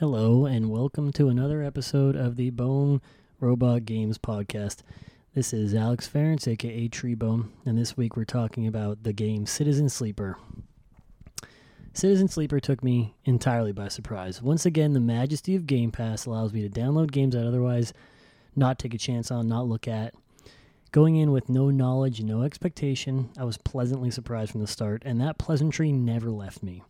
Hello, and welcome to another episode of the Bone Robot Games Podcast. This is Alex Ference, aka Treebone, and this week we're talking about the game Citizen Sleeper. Citizen Sleeper took me entirely by surprise. Once again, the majesty of Game Pass allows me to download games I'd otherwise not take a chance on, not look at. Going in with no knowledge, no expectation, I was pleasantly surprised from the start, and that pleasantry never left me.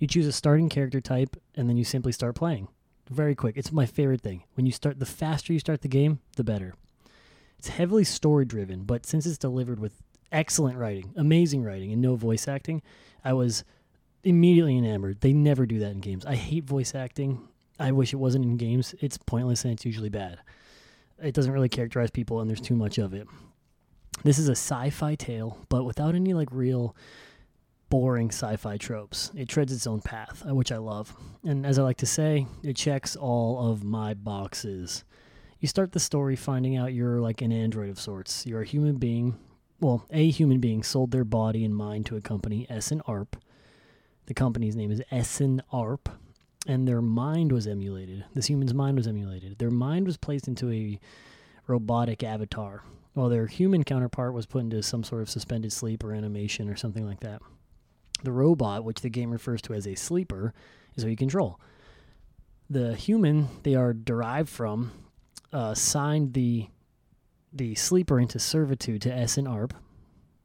You choose a starting character type, and then you simply start playing. Very quick. It's my favorite thing. When you start, the faster you start the game, the better. It's heavily story driven, but since it's delivered with excellent writing, amazing writing, and no voice acting, I was immediately enamored. They never do that in games. I hate voice acting. I wish it wasn't in games. It's pointless and it's usually bad. It doesn't really characterize people, and there's too much of it. This is a sci-fi tale, but without any like real boring sci-fi tropes. It treads its own path, uh, which I love. And as I like to say, it checks all of my boxes. You start the story finding out you're like an android of sorts. You're a human being. Well, a human being sold their body and mind to a company, Essen Arp. The company's name is Essen Arp, and their mind was emulated. This human's mind was emulated. Their mind was placed into a robotic avatar, while their human counterpart was put into some sort of suspended sleep or animation or something like that. The robot, which the game refers to as a sleeper, is who you control. The human they are derived from uh, signed the the sleeper into servitude to Essen Arp,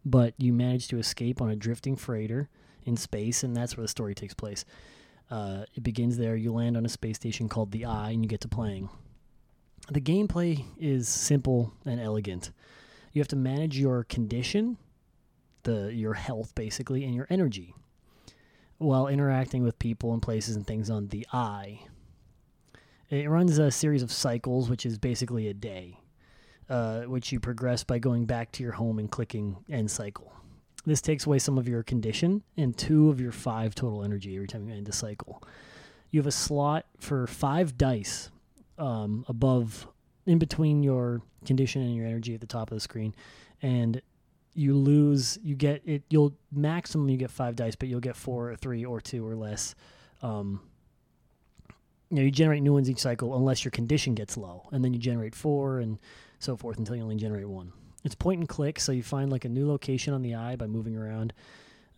but you manage to escape on a drifting freighter in space, and that's where the story takes place. Uh, it begins there. You land on a space station called the Eye, and you get to playing. The gameplay is simple and elegant. You have to manage your condition the your health basically and your energy while interacting with people and places and things on the eye. It runs a series of cycles, which is basically a day, uh, which you progress by going back to your home and clicking end cycle. This takes away some of your condition and two of your five total energy every time you end a cycle. You have a slot for five dice um, above, in between your condition and your energy at the top of the screen, and you lose you get it you'll maximum you get five dice but you'll get four or three or two or less. Um, you know you generate new ones each cycle unless your condition gets low and then you generate four and so forth until you only generate one. It's point and click so you find like a new location on the eye by moving around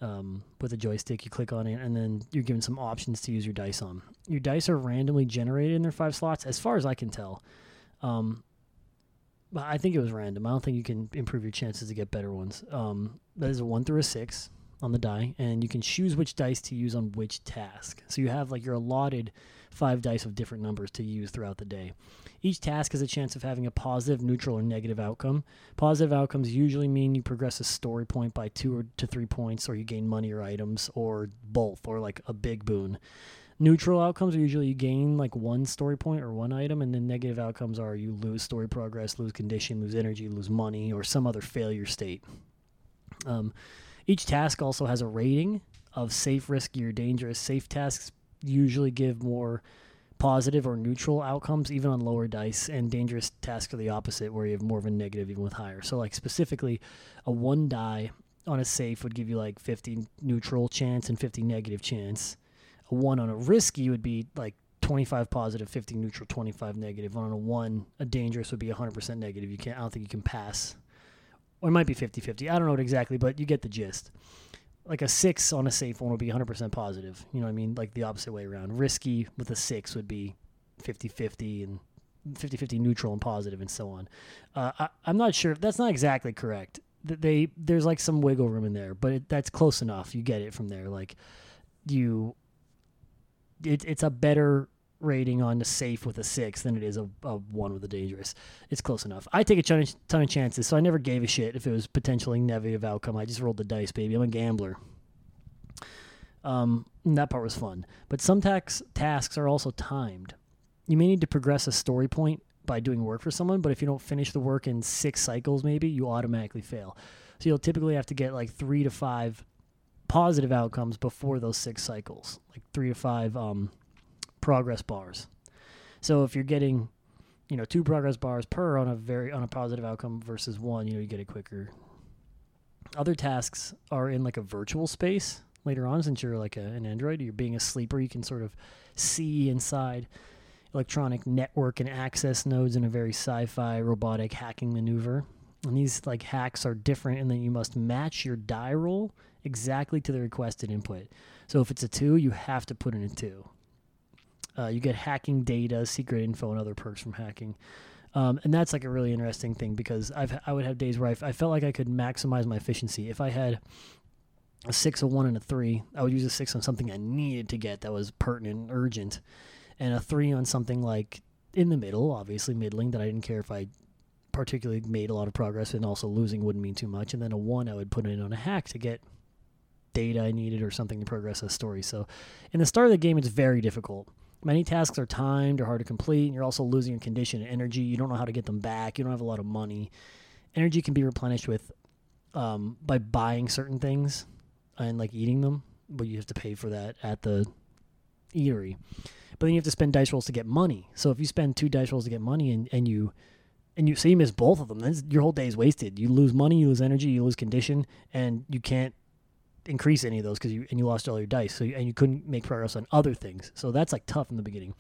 um, with a joystick. You click on it and then you're given some options to use your dice on. Your dice are randomly generated in their five slots as far as i can tell. Um, I think it was random. I don't think you can improve your chances to get better ones. Um, that is a one through a six on the die, and you can choose which dice to use on which task. So you have like your allotted five dice of different numbers to use throughout the day. Each task has a chance of having a positive, neutral, or negative outcome. Positive outcomes usually mean you progress a story point by two or to three points, or you gain money or items, or both, or like a big boon. Neutral outcomes are usually you gain like one story point or one item, and then negative outcomes are you lose story progress, lose condition, lose energy, lose money, or some other failure state. Um, each task also has a rating of safe, risky, or dangerous. Safe tasks usually give more positive or neutral outcomes, even on lower dice, and dangerous tasks are the opposite, where you have more of a negative, even with higher. So, like specifically, a one die on a safe would give you like 50 neutral chance and 50 negative chance a one on a risky would be like 25 positive, 50 neutral, 25 negative. One on a one, a dangerous would be 100% negative. You can't, I don't think you can pass. Or it might be 50 50. I don't know exactly, but you get the gist. Like a six on a safe one would be 100% positive. You know what I mean? Like the opposite way around. Risky with a six would be 50 50 and 50 50 neutral and positive and so on. Uh, I, I'm not sure. That's not exactly correct. They There's like some wiggle room in there, but it, that's close enough. You get it from there. Like you it, it's a better rating on the safe with a six than it is a, a one with a dangerous. It's close enough. I take a ton of, ton of chances, so I never gave a shit if it was potentially negative outcome. I just rolled the dice, baby. I'm a gambler. Um, that part was fun. But some tax, tasks are also timed. You may need to progress a story point by doing work for someone, but if you don't finish the work in six cycles, maybe you automatically fail. So you'll typically have to get like three to five positive outcomes before those six cycles, like three to five um, progress bars. So if you're getting, you know, two progress bars per on a very on a positive outcome versus one, you know, you get it quicker. Other tasks are in like a virtual space, later on since you're like a, an android you're being a sleeper you can sort of see inside electronic network and access nodes in a very sci-fi robotic hacking maneuver and these like hacks are different and then you must match your die roll exactly to the requested input. So if it's a two you have to put in a two. Uh, you get hacking data secret info and other perks from hacking. Um, and that's like a really interesting thing because I've I would have days where I felt like I could maximize my efficiency. If I had a six, a one, and a three. I would use a six on something I needed to get that was pertinent and urgent, and a three on something like in the middle, obviously middling that I didn't care if I particularly made a lot of progress and also losing wouldn't mean too much. And then a one I would put in on a hack to get data I needed or something to progress a story. So in the start of the game, it's very difficult. Many tasks are timed or hard to complete, and you're also losing your condition and energy. You don't know how to get them back. You don't have a lot of money. Energy can be replenished with um, by buying certain things and like eating them, but you have to pay for that at the eatery. But then you have to spend dice rolls to get money. So if you spend two dice rolls to get money and, and you and you say you miss both of them, then your whole day is wasted. You lose money, you lose energy, you lose condition, and you can't increase any of those because you and you lost all your dice. So you, and you couldn't make progress on other things. So that's like tough in the beginning.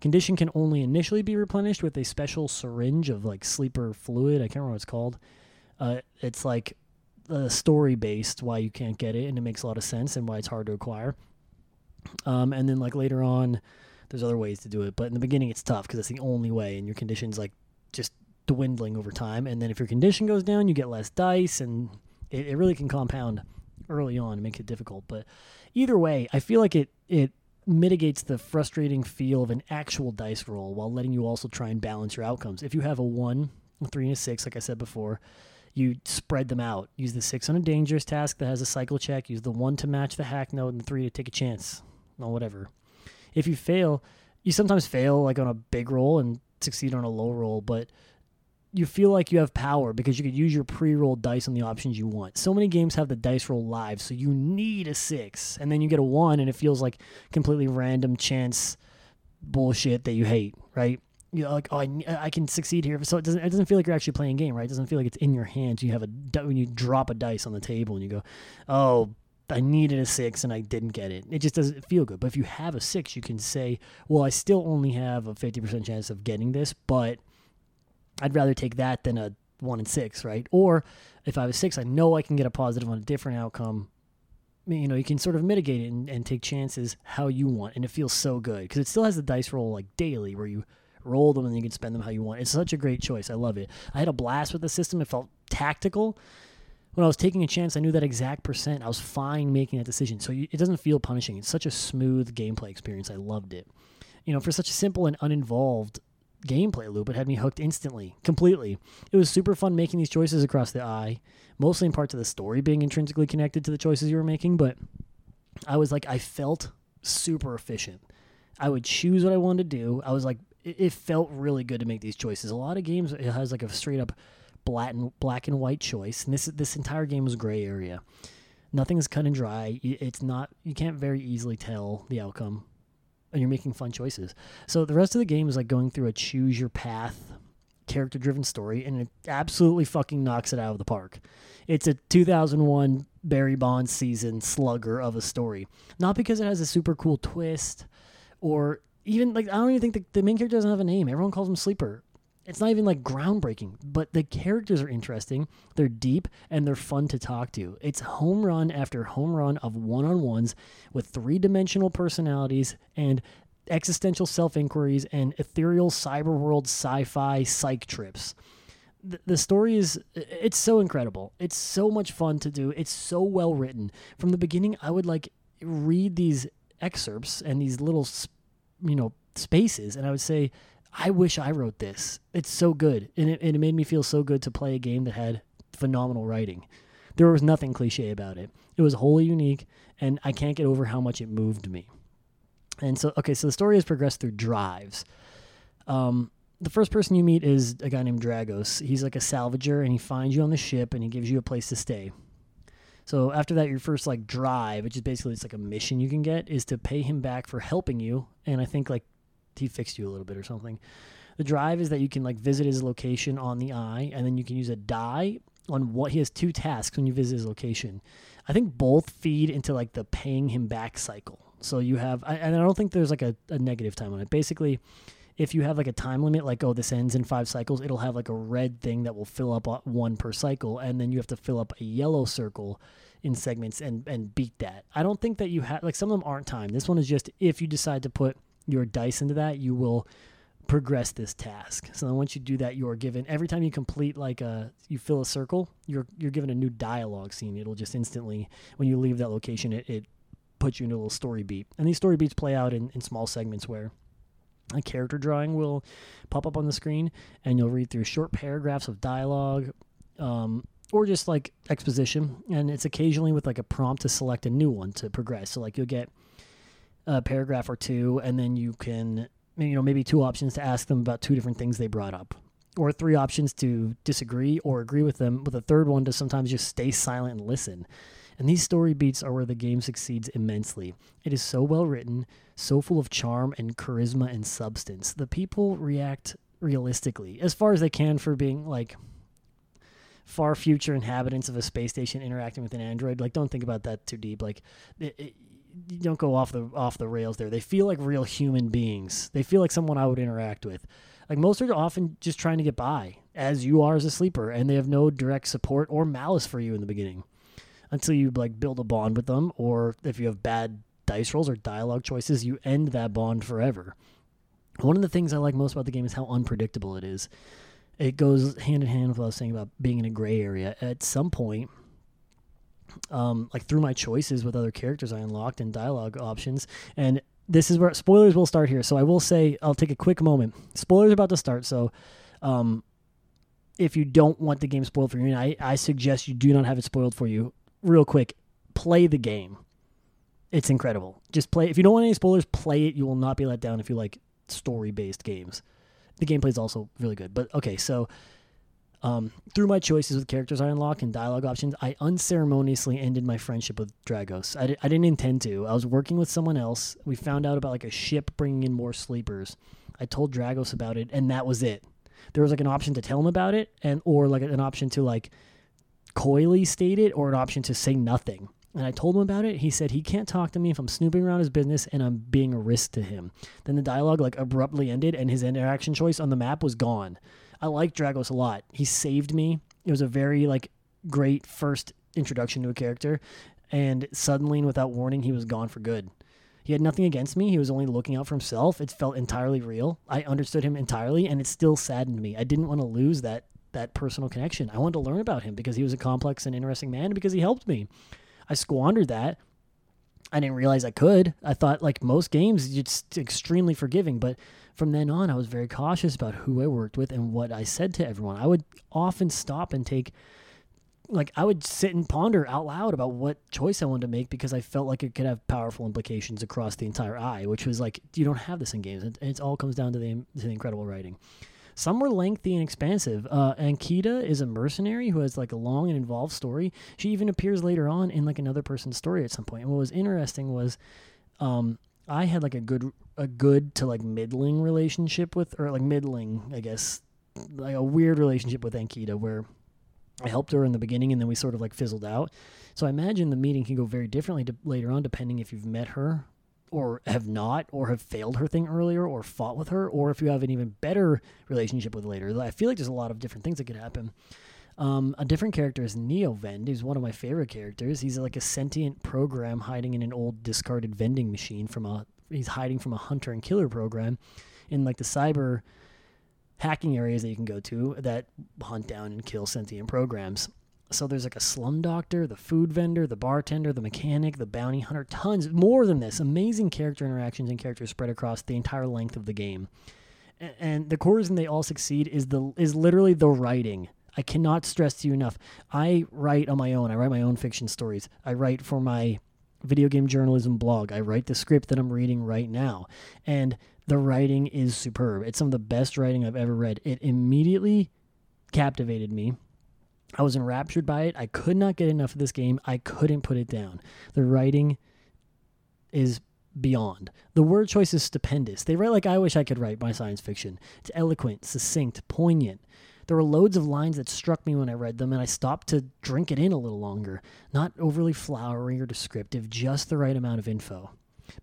Condition can only initially be replenished with a special syringe of like sleeper fluid. I can't remember what it's called. Uh, it's like uh, story based why you can't get it, and it makes a lot of sense and why it's hard to acquire. Um, and then like later on, there's other ways to do it, but in the beginning it's tough because it's the only way, and your condition's like just dwindling over time. And then if your condition goes down, you get less dice, and it, it really can compound early on and make it difficult. But either way, I feel like it it mitigates the frustrating feel of an actual dice roll while letting you also try and balance your outcomes. If you have a one, a three, and a six, like I said before, you spread them out. Use the six on a dangerous task that has a cycle check. Use the one to match the hack note, and the three to take a chance. Or whatever. If you fail, you sometimes fail like on a big roll and succeed on a low roll, but you feel like you have power because you could use your pre-rolled dice on the options you want. So many games have the dice roll live, so you need a six, and then you get a one, and it feels like completely random chance bullshit that you hate, right? You like oh, I, I can succeed here, so it doesn't it doesn't feel like you're actually playing a game, right? It doesn't feel like it's in your hands. You have a when you drop a dice on the table and you go, oh. I needed a six and I didn't get it. It just doesn't feel good. But if you have a six, you can say, well, I still only have a 50% chance of getting this, but I'd rather take that than a one and six, right? Or if I a six, I know I can get a positive on a different outcome. You know, you can sort of mitigate it and, and take chances how you want, and it feels so good because it still has the dice roll like daily where you roll them and you can spend them how you want. It's such a great choice. I love it. I had a blast with the system. It felt tactical. When I was taking a chance, I knew that exact percent. I was fine making that decision. So it doesn't feel punishing. It's such a smooth gameplay experience. I loved it. You know, for such a simple and uninvolved gameplay loop. It had me hooked instantly, completely. It was super fun making these choices across the eye, mostly in part to the story being intrinsically connected to the choices you were making, but I was like, I felt super efficient. I would choose what I wanted to do. I was like, it, felt really good to make these choices. A lot of games, it has like a straight up black and, black and white choice, and this this entire game was gray area. Nothing is cut and dry. It's not. You can't very easily tell the outcome and you're making fun choices. So the rest of the game is like going through a choose your path character driven story and it absolutely fucking knocks it out of the park. It's a 2001 Barry Bond season slugger of a story. Not because it has a super cool twist or even like I don't even think the, the main character doesn't have a name. Everyone calls him Sleeper it's not even like groundbreaking, but the characters are interesting. They're deep and they're fun to talk to. It's home run after home run of one on ones with three dimensional personalities and existential self inquiries and ethereal cyber world sci fi psych trips. The, the story is it's so incredible. It's so much fun to do. It's so well written. From the beginning, I would like read these excerpts and these little you know spaces and I would say I wish I wrote this. It's so good. And it, and it made me feel so good to play a game that had phenomenal writing. There was nothing cliche about it. It was wholly unique, and I can't get over how much it moved me. And so, okay, so the story has progressed through drives. Um, the first person you meet is a guy named Dragos. He's like a salvager, and he finds you on the ship, and he gives you a place to stay. So after that, your first like drive, which is basically it's like a mission you can get, is to pay him back for helping you. And I think like he fixed you a little bit or something. The drive is that you can like visit his location on the eye, and then you can use a die on what he has two tasks when you visit his location. I think both feed into like the paying him back cycle. So you have, I, and I don't think there's like a, a negative time on it. Basically, if you have like a time limit, like oh this ends in five cycles, it'll have like a red thing that will fill up one per cycle, and then you have to fill up a yellow circle in segments and and beat that. I don't think that you have like some of them aren't timed. This one is just if you decide to put your dice into that, you will progress this task. So then once you do that, you are given every time you complete like a you fill a circle, you're you're given a new dialogue scene. It'll just instantly when you leave that location, it, it puts you into a little story beat. And these story beats play out in, in small segments where a character drawing will pop up on the screen and you'll read through short paragraphs of dialogue um, or just like exposition and it's occasionally with like a prompt to select a new one to progress so like you'll get a paragraph or two and then you can you know maybe two options to ask them about two different things they brought up or three options to disagree or agree with them with a third one to sometimes just stay silent and listen. And these story beats are where the game succeeds immensely. It is so well written so full of charm and charisma and substance. The people react realistically as far as they can for being like far future inhabitants of a space station interacting with an android. Like don't think about that too deep. Like it, it, you don't go off the off the rails there. They feel like real human beings. They feel like someone I would interact with. Like most are often just trying to get by, as you are as a sleeper, and they have no direct support or malice for you in the beginning, until you like build a bond with them, or if you have bad dice rolls or dialogue choices, you end that bond forever. One of the things I like most about the game is how unpredictable it is. It goes hand in hand with what I was saying about being in a gray area. At some point, um, like through my choices with other characters I unlocked and dialogue options. And this is where spoilers will start here. So I will say I'll take a quick moment. Spoilers about to start. So um, if you don't want the game spoiled for you, and I, I suggest you do not have it spoiled for you. Real quick, play the game. It's incredible. Just play. If you don't want any spoilers, play it. You will not be let down if you like story based games. The gameplay is also really good. But okay, so um, through my choices with characters I unlock and dialogue options, I unceremoniously ended my friendship with Dragos. I, di- I didn't intend to. I was working with someone else. We found out about like a ship bringing in more sleepers. I told Dragos about it, and that was it. There was like an option to tell him about it, and or like an option to like coyly state it, or an option to say nothing. And I told him about it. He said he can't talk to me if I'm snooping around his business and I'm being a risk to him. Then the dialogue like abruptly ended, and his interaction choice on the map was gone. I like Dragos a lot. He saved me. It was a very like great first introduction to a character, and suddenly and without warning, he was gone for good. He had nothing against me. He was only looking out for himself. It felt entirely real. I understood him entirely, and it still saddened me. I didn't want to lose that that personal connection. I wanted to learn about him because he was a complex and interesting man because he helped me. I squandered that. I didn't realize I could. I thought like most games, it's extremely forgiving, but from then on, I was very cautious about who I worked with and what I said to everyone. I would often stop and take, like, I would sit and ponder out loud about what choice I wanted to make because I felt like it could have powerful implications across the entire eye, which was like, you don't have this in games. It, it all comes down to the, to the incredible writing. Some were lengthy and expansive. Uh, Ankita is a mercenary who has like a long and involved story. She even appears later on in like another person's story at some point. And what was interesting was um, I had like a good a good to like middling relationship with or like middling, I guess, like a weird relationship with Ankita where I helped her in the beginning and then we sort of like fizzled out. So I imagine the meeting can go very differently to later on depending if you've met her or have not or have failed her thing earlier or fought with her or if you have an even better relationship with later. I feel like there's a lot of different things that could happen. Um, a different character is Neo Vend, who's one of my favorite characters. He's like a sentient program hiding in an old discarded vending machine from a. He's hiding from a hunter and killer program, in like the cyber hacking areas that you can go to that hunt down and kill sentient programs. So there's like a slum doctor, the food vendor, the bartender, the mechanic, the bounty hunter, tons more than this. Amazing character interactions and characters spread across the entire length of the game. And the core reason they all succeed is the is literally the writing. I cannot stress to you enough. I write on my own. I write my own fiction stories. I write for my video game journalism blog. I write the script that I'm reading right now. And the writing is superb. It's some of the best writing I've ever read. It immediately captivated me. I was enraptured by it. I could not get enough of this game. I couldn't put it down. The writing is beyond. The word choice is stupendous. They write like I wish I could write my science fiction. It's eloquent, succinct, poignant There were loads of lines that struck me when I read them, and I stopped to drink it in a little longer. Not overly flowery or descriptive, just the right amount of info.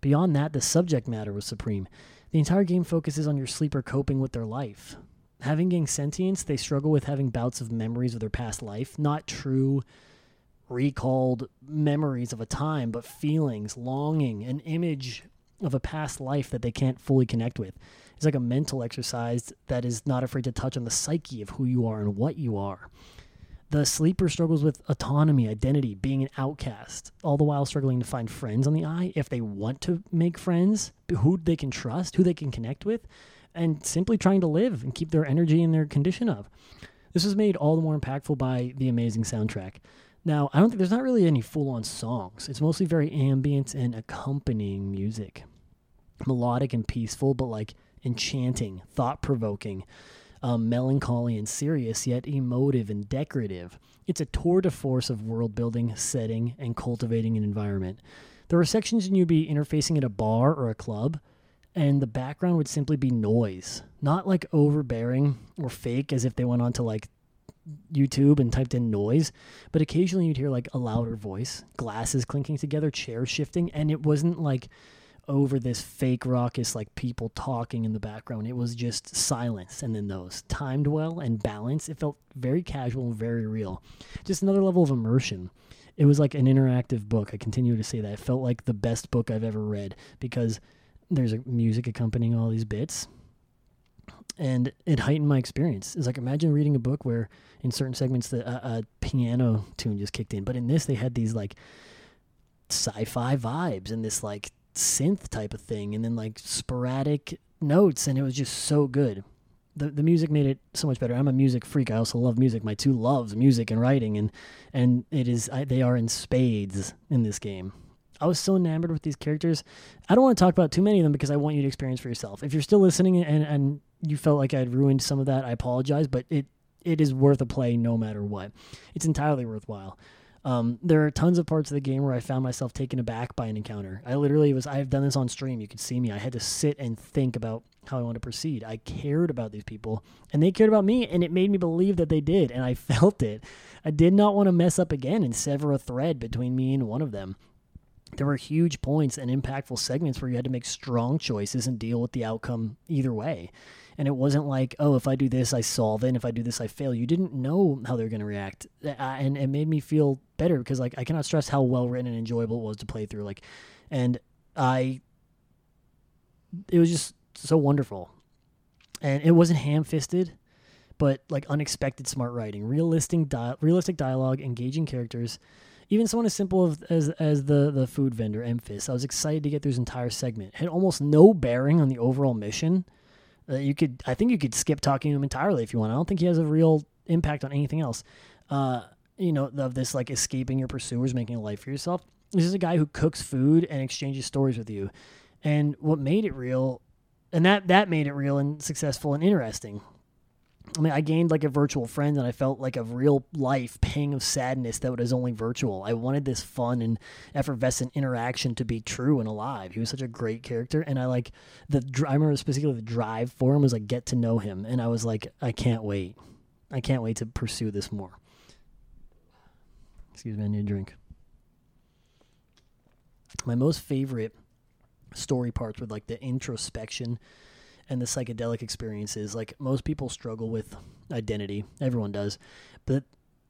Beyond that, the subject matter was supreme. The entire game focuses on your sleeper coping with their life. Having gained sentience, they struggle with having bouts of memories of their past life, not true recalled memories of a time, but feelings, longing, an image of a past life that they can't fully connect with. It's like a mental exercise that is not afraid to touch on the psyche of who you are and what you are. The sleeper struggles with autonomy, identity, being an outcast, all the while struggling to find friends on the eye if they want to make friends, who they can trust, who they can connect with, and simply trying to live and keep their energy and their condition up. This was made all the more impactful by the amazing soundtrack. Now, I don't think there's not really any full on songs. It's mostly very ambient and accompanying music. Melodic and peaceful, but like enchanting, thought provoking, um, melancholy and serious, yet emotive and decorative. It's a tour de force of world building, setting, and cultivating an environment. There are sections and you'd be interfacing at a bar or a club, and the background would simply be noise, not like overbearing or fake as if they went on to like YouTube and typed in noise, but occasionally you'd hear like a louder voice, glasses clinking together, chairs shifting, and it wasn't like over this fake raucous like people talking in the background. It was just silence and then those timed well and balanced. It felt very casual very real. Just another level of immersion. It was like an interactive book. I continue to say that. It felt like the best book I've ever read because there's a music accompanying all these bits and it heightened my experience. It's like imagine reading a book where in certain segments the uh, a piano tune just kicked in, but in this they had these like sci-fi vibes and this like synth type of thing, and then like sporadic notes, and it was just so good. The, the music made it so much better. I'm a music freak. I also love music. My two loves, music and writing, and and it is I, they are in spades in this game. I was so enamored with these characters. I don't want to talk about too many of them because I want you to experience for yourself. If you're still listening and, and you felt like I'd ruined some of that, I apologize, but it it is worth a play no matter what. It's entirely worthwhile. Um, there are tons of parts of the game where I found myself taken aback by an encounter. I literally was, I've done this on stream. You could see me. I had to sit and think about how I want to proceed. I cared about these people and they cared about me and it made me believe that they did. And I felt it. I did not want to mess up again and sever a thread between me and one of them there were huge points and impactful segments where you had to make strong choices and deal with the outcome either way. And it wasn't like, oh, if I do this, I solve it. And if I do this, I fail. You didn't know how they're going to react. And it made me feel better because, like, I cannot stress how well written and enjoyable it was to play through. Like, and I, it was just so wonderful. And it wasn't ham fisted, but like unexpected smart writing, realistic, di- realistic dialogue, engaging characters even someone as simple as as the the food vendor Emphis, I was excited to get through his entire segment. Had almost no bearing on the overall mission. Uh, you could, I think, you could skip talking to him entirely if you want. I don't think he has a real impact on anything else. Uh, you know, of this like escaping your pursuers, making a life for yourself. This is a guy who cooks food and exchanges stories with you, and what made it real, and that that made it real and successful and interesting I mean, I gained like a virtual friend and I felt like a real life pang of sadness that was only virtual. I wanted this fun and effervescent interaction to be true and alive. He was such a great character. And I like the, I remember specifically the drive for him was like get to know him. And I was like, I can't wait. I can't wait to pursue this more. Excuse me, I need a drink. My most favorite story parts were like the introspection and the psychedelic experiences. Like most people struggle with identity, everyone does, but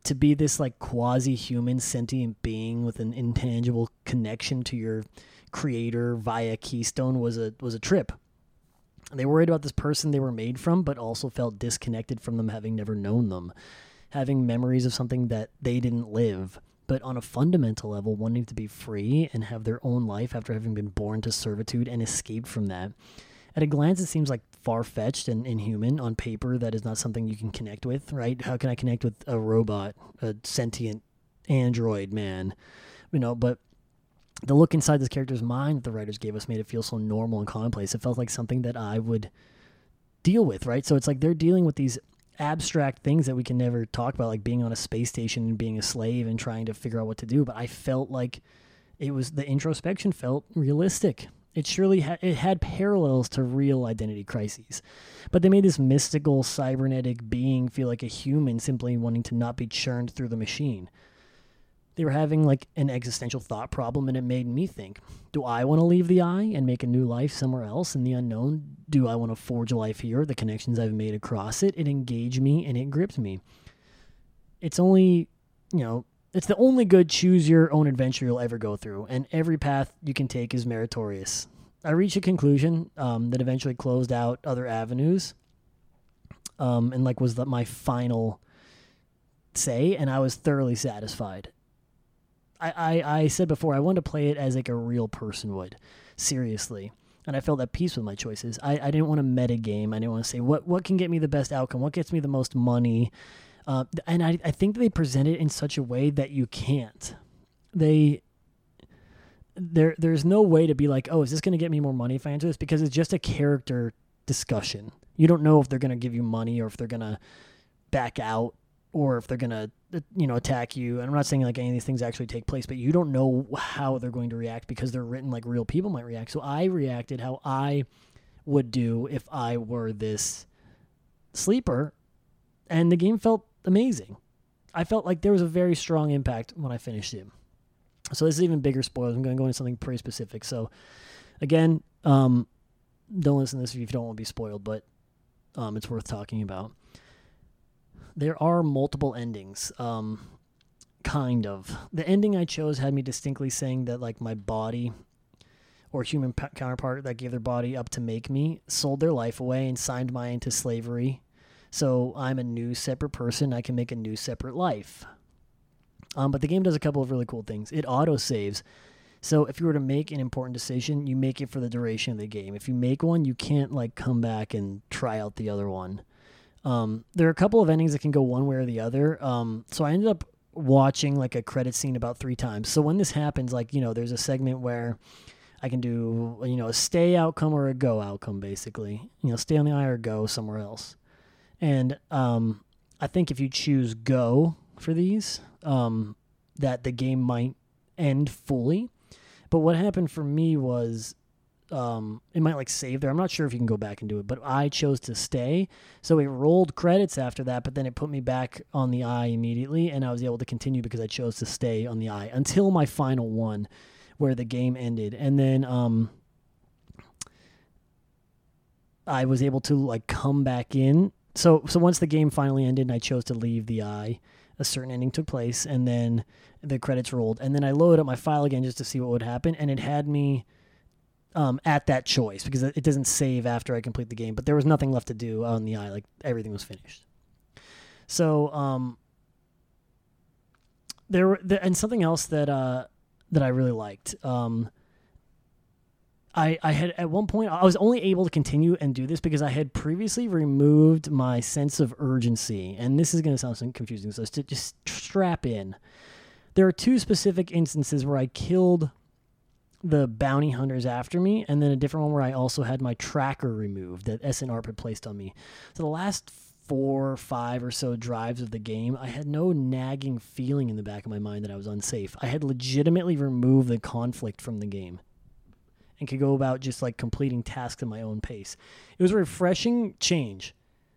to be this like quasi human sentient being with an intangible connection to your creator via keystone was a was a trip. They worried about this person they were made from but also felt disconnected from them having never known them having memories of something that they didn't live but on a fundamental level wanting to be free and have their own life after having been born to servitude and escaped from that at a glance, it seems like far fetched and inhuman on paper. That is not something you can connect with, right? How can I connect with a robot, a sentient android man? You know, but the look inside this character's mind that the writers gave us made it feel so normal and commonplace. It felt like something that I would deal with, right? So it's like they're dealing with these abstract things that we can never talk about, like being on a space station and being a slave and trying to figure out what to do. But I felt like it was the introspection felt realistic It surely ha- it had parallels to real identity crises, but they made this mystical cybernetic being feel like a human, simply wanting to not be churned through the machine. They were having like an existential thought problem, and it made me think: Do I want to leave the eye and make a new life somewhere else in the unknown? Do I want to forge a life here? The connections I've made across it, it engaged me and it gripped me. It's only, you know, it's the only good choose your own adventure you'll ever go through, and every path you can take is meritorious. I reached a conclusion um, that eventually closed out other avenues, um, and like was the, my final say, and I was thoroughly satisfied. I, I, I said before I wanted to play it as like a real person would, seriously, and I felt at peace with my choices. I, I didn't want to meta game. I didn't want to say what what can get me the best outcome, what gets me the most money, uh, and I I think they present it in such a way that you can't. They there there's no way to be like, oh, is this going to get me more money if I answer this? Because it's just a character discussion. You don't know if they're going to give you money or if they're going to back out or if they're gonna you know attack you and i'm not saying like any of these things actually take place but you don't know how they're going to react because they're written like real people might react so i reacted how i would do if i were this sleeper and the game felt amazing i felt like there was a very strong impact when i finished it so this is even bigger spoilers i'm going to go into something pretty specific so again um, don't listen to this if you don't want to be spoiled but um, it's worth talking about there are multiple endings. Um, kind of. The ending I chose had me distinctly saying that like my body or human p- counterpart that gave their body up to make me sold their life away and signed mine into slavery. So I'm a new separate person. I can make a new separate life. Um, but the game does a couple of really cool things. It auto saves. So if you were to make an important decision, you make it for the duration of the game. If you make one, you can't like come back and try out the other one. Um, there are a couple of endings that can go one way or the other. Um, so I ended up watching like a credit scene about three times. So when this happens, like you know, there's a segment where I can do you know a stay outcome or a go outcome, basically. You know, stay on the eye or go somewhere else. And um, I think if you choose go for these, um, that the game might end fully. But what happened for me was um, it might like save there. I'm not sure if you can go back and do it, but I chose to stay. So it rolled credits after that, but then it put me back on the eye immediately, and I was able to continue because I chose to stay on the eye until my final one, where the game ended, and then um, I was able to like come back in. So so once the game finally ended, and I chose to leave the eye. A certain ending took place, and then the credits rolled, and then I loaded up my file again just to see what would happen, and it had me um, at that choice because it doesn't save after I complete the game. But there was nothing left to do on the eye; like everything was finished. So um, there, were, and something else that uh, that I really liked. Um, I, I had at one point I was only able to continue and do this because I had previously removed my sense of urgency, and this is going to sound confusing. So to just strap in. There are two specific instances where I killed the bounty hunters after me, and then a different one where I also had my tracker removed that Essen Arp had placed on me. So the last four, five or so drives of the game, I had no nagging feeling in the back of my mind that I was unsafe. I had legitimately removed the conflict from the game and could go about just like completing tasks at my own pace. It was a refreshing change.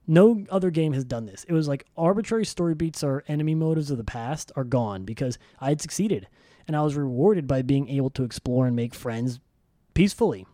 No other game has done this. It was like arbitrary story beats or enemy motives of the past are gone because I had succeeded and I was rewarded by being able to explore and make friends peacefully.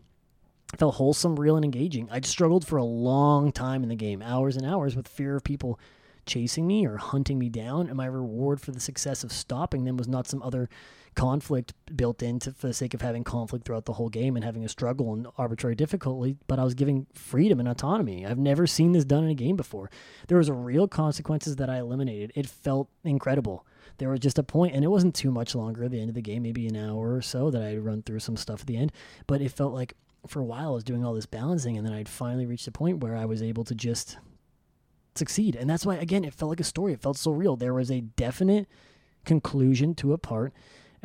It felt wholesome, real, and engaging. I'd struggled for a long time in the game, hours and hours, with fear of people chasing me or hunting me down, and my reward for the success of stopping them was not some other conflict built in to, for the sake of having conflict throughout the whole game and having a struggle and arbitrary difficulty, but I was giving freedom and autonomy. I've never seen this done in a game before. There was real consequences that I eliminated. It felt incredible there was just a point, and it wasn't too much longer at the end of the game, maybe an hour or so that I'd run through some stuff at the end. But it felt like for a while I was doing all this balancing, and then I'd finally reached a point where I was able to just succeed. And that's why, again, it felt like a story. It felt so real. There was a definite conclusion to a part,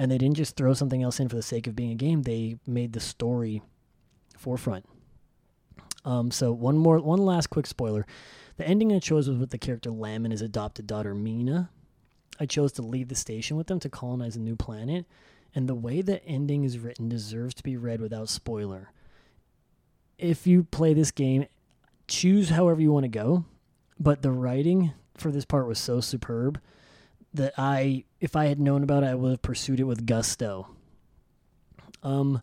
and they didn't just throw something else in for the sake of being a game. They made the story forefront. Um, so one more, one last quick spoiler. The ending I chose was with the character Lam and his adopted daughter Mina. I chose to leave the station with them to colonize a new planet. and the way the ending is written deserves to be read without spoiler. If you play this game, choose however you want to go, but the writing for this part was so superb that I, if I had known about it, I would have pursued it with gusto. Um,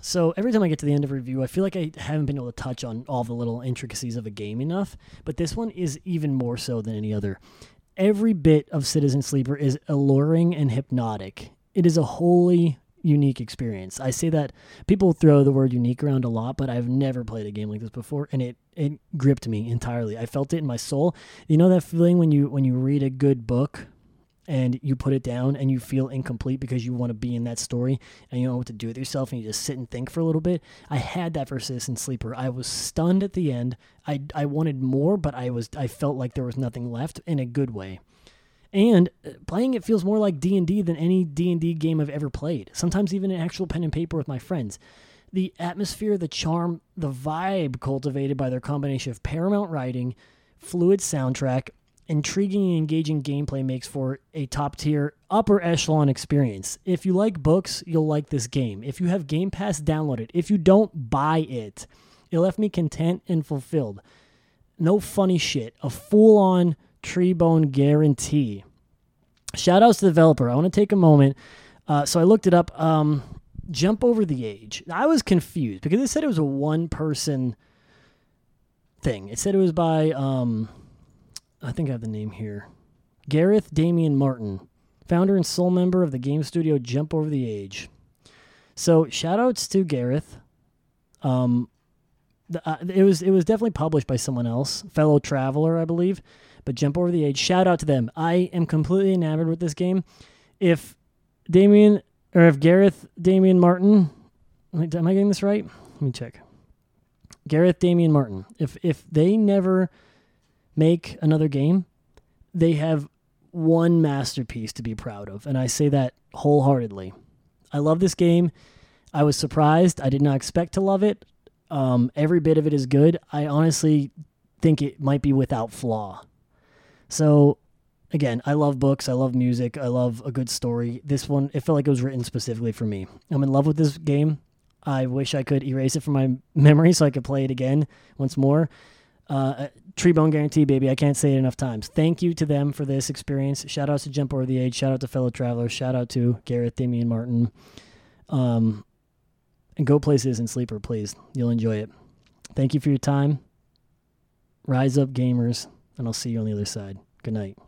so every time I get to the end of a review, I feel like I haven't been able to touch on all the little intricacies of a game enough, but this one is even more so than any other. Every bit of Citizen Sleeper is alluring and hypnotic. It is a wholly unique experience. I say that people throw the word unique around a lot, but I've never played a game like this before and it it gripped me entirely. I felt it in my soul. You know that feeling when you when you read a good book and you put it down and you feel incomplete because you want to be in that story and you don't know what to do with yourself and you just sit and think for a little bit. I had that for Citizen Sleeper. I was stunned at the end. I I wanted more, but I was I felt like there was nothing left in a good way. And uh, playing it feels more like D&D than any D&D game I've ever played. Sometimes even an actual pen and paper with my friends. The atmosphere, the charm, the vibe cultivated by their combination of paramount writing, fluid soundtrack, intriguing and engaging gameplay makes for a top tier, upper echelon experience. If you like books, you'll like this game. If you have Game Pass, download it. If you don't, buy it. It left me content and fulfilled. No funny shit. A full on Treebone guarantee. Shout outs to the developer. I want to take a moment. Uh, so I looked it up. Um, Jump Over the Age. I was confused because it said it was a one person thing. It said it was by. Um, I think I have the name here. Gareth Damian Martin, founder and sole member of the game studio Jump Over the Age. So shoutouts to Gareth. Um, the, uh, it was it was definitely published by someone else, fellow traveler, I believe. But Jump Over the Age, shout out to them. I am completely enamored with this game. If Damian or if Gareth Damian Martin, am I getting this right? Let me check. Gareth Damian Martin. If if they never make another game, they have one masterpiece to be proud of. And I say that wholeheartedly. I love this game. I was surprised. I did not expect to love it. Um, every bit of it is good. I honestly think it might be without flaw. So, again, I love books. I love music. I love a good story. This one, it felt like it was written specifically for me. I'm in love with this game. I wish I could erase it from my memory so I could play it again once more. Uh, Treebone Guarantee, baby. I can't say it enough times. Thank you to them for this experience. Shout out to Jump Over the Age. Shout out to fellow travelers. Shout out to Gareth, Damian Martin. Um, and go places and sleeper, please. You'll enjoy it. Thank you for your time. Rise up, gamers, and I'll see you on the other side. Good night.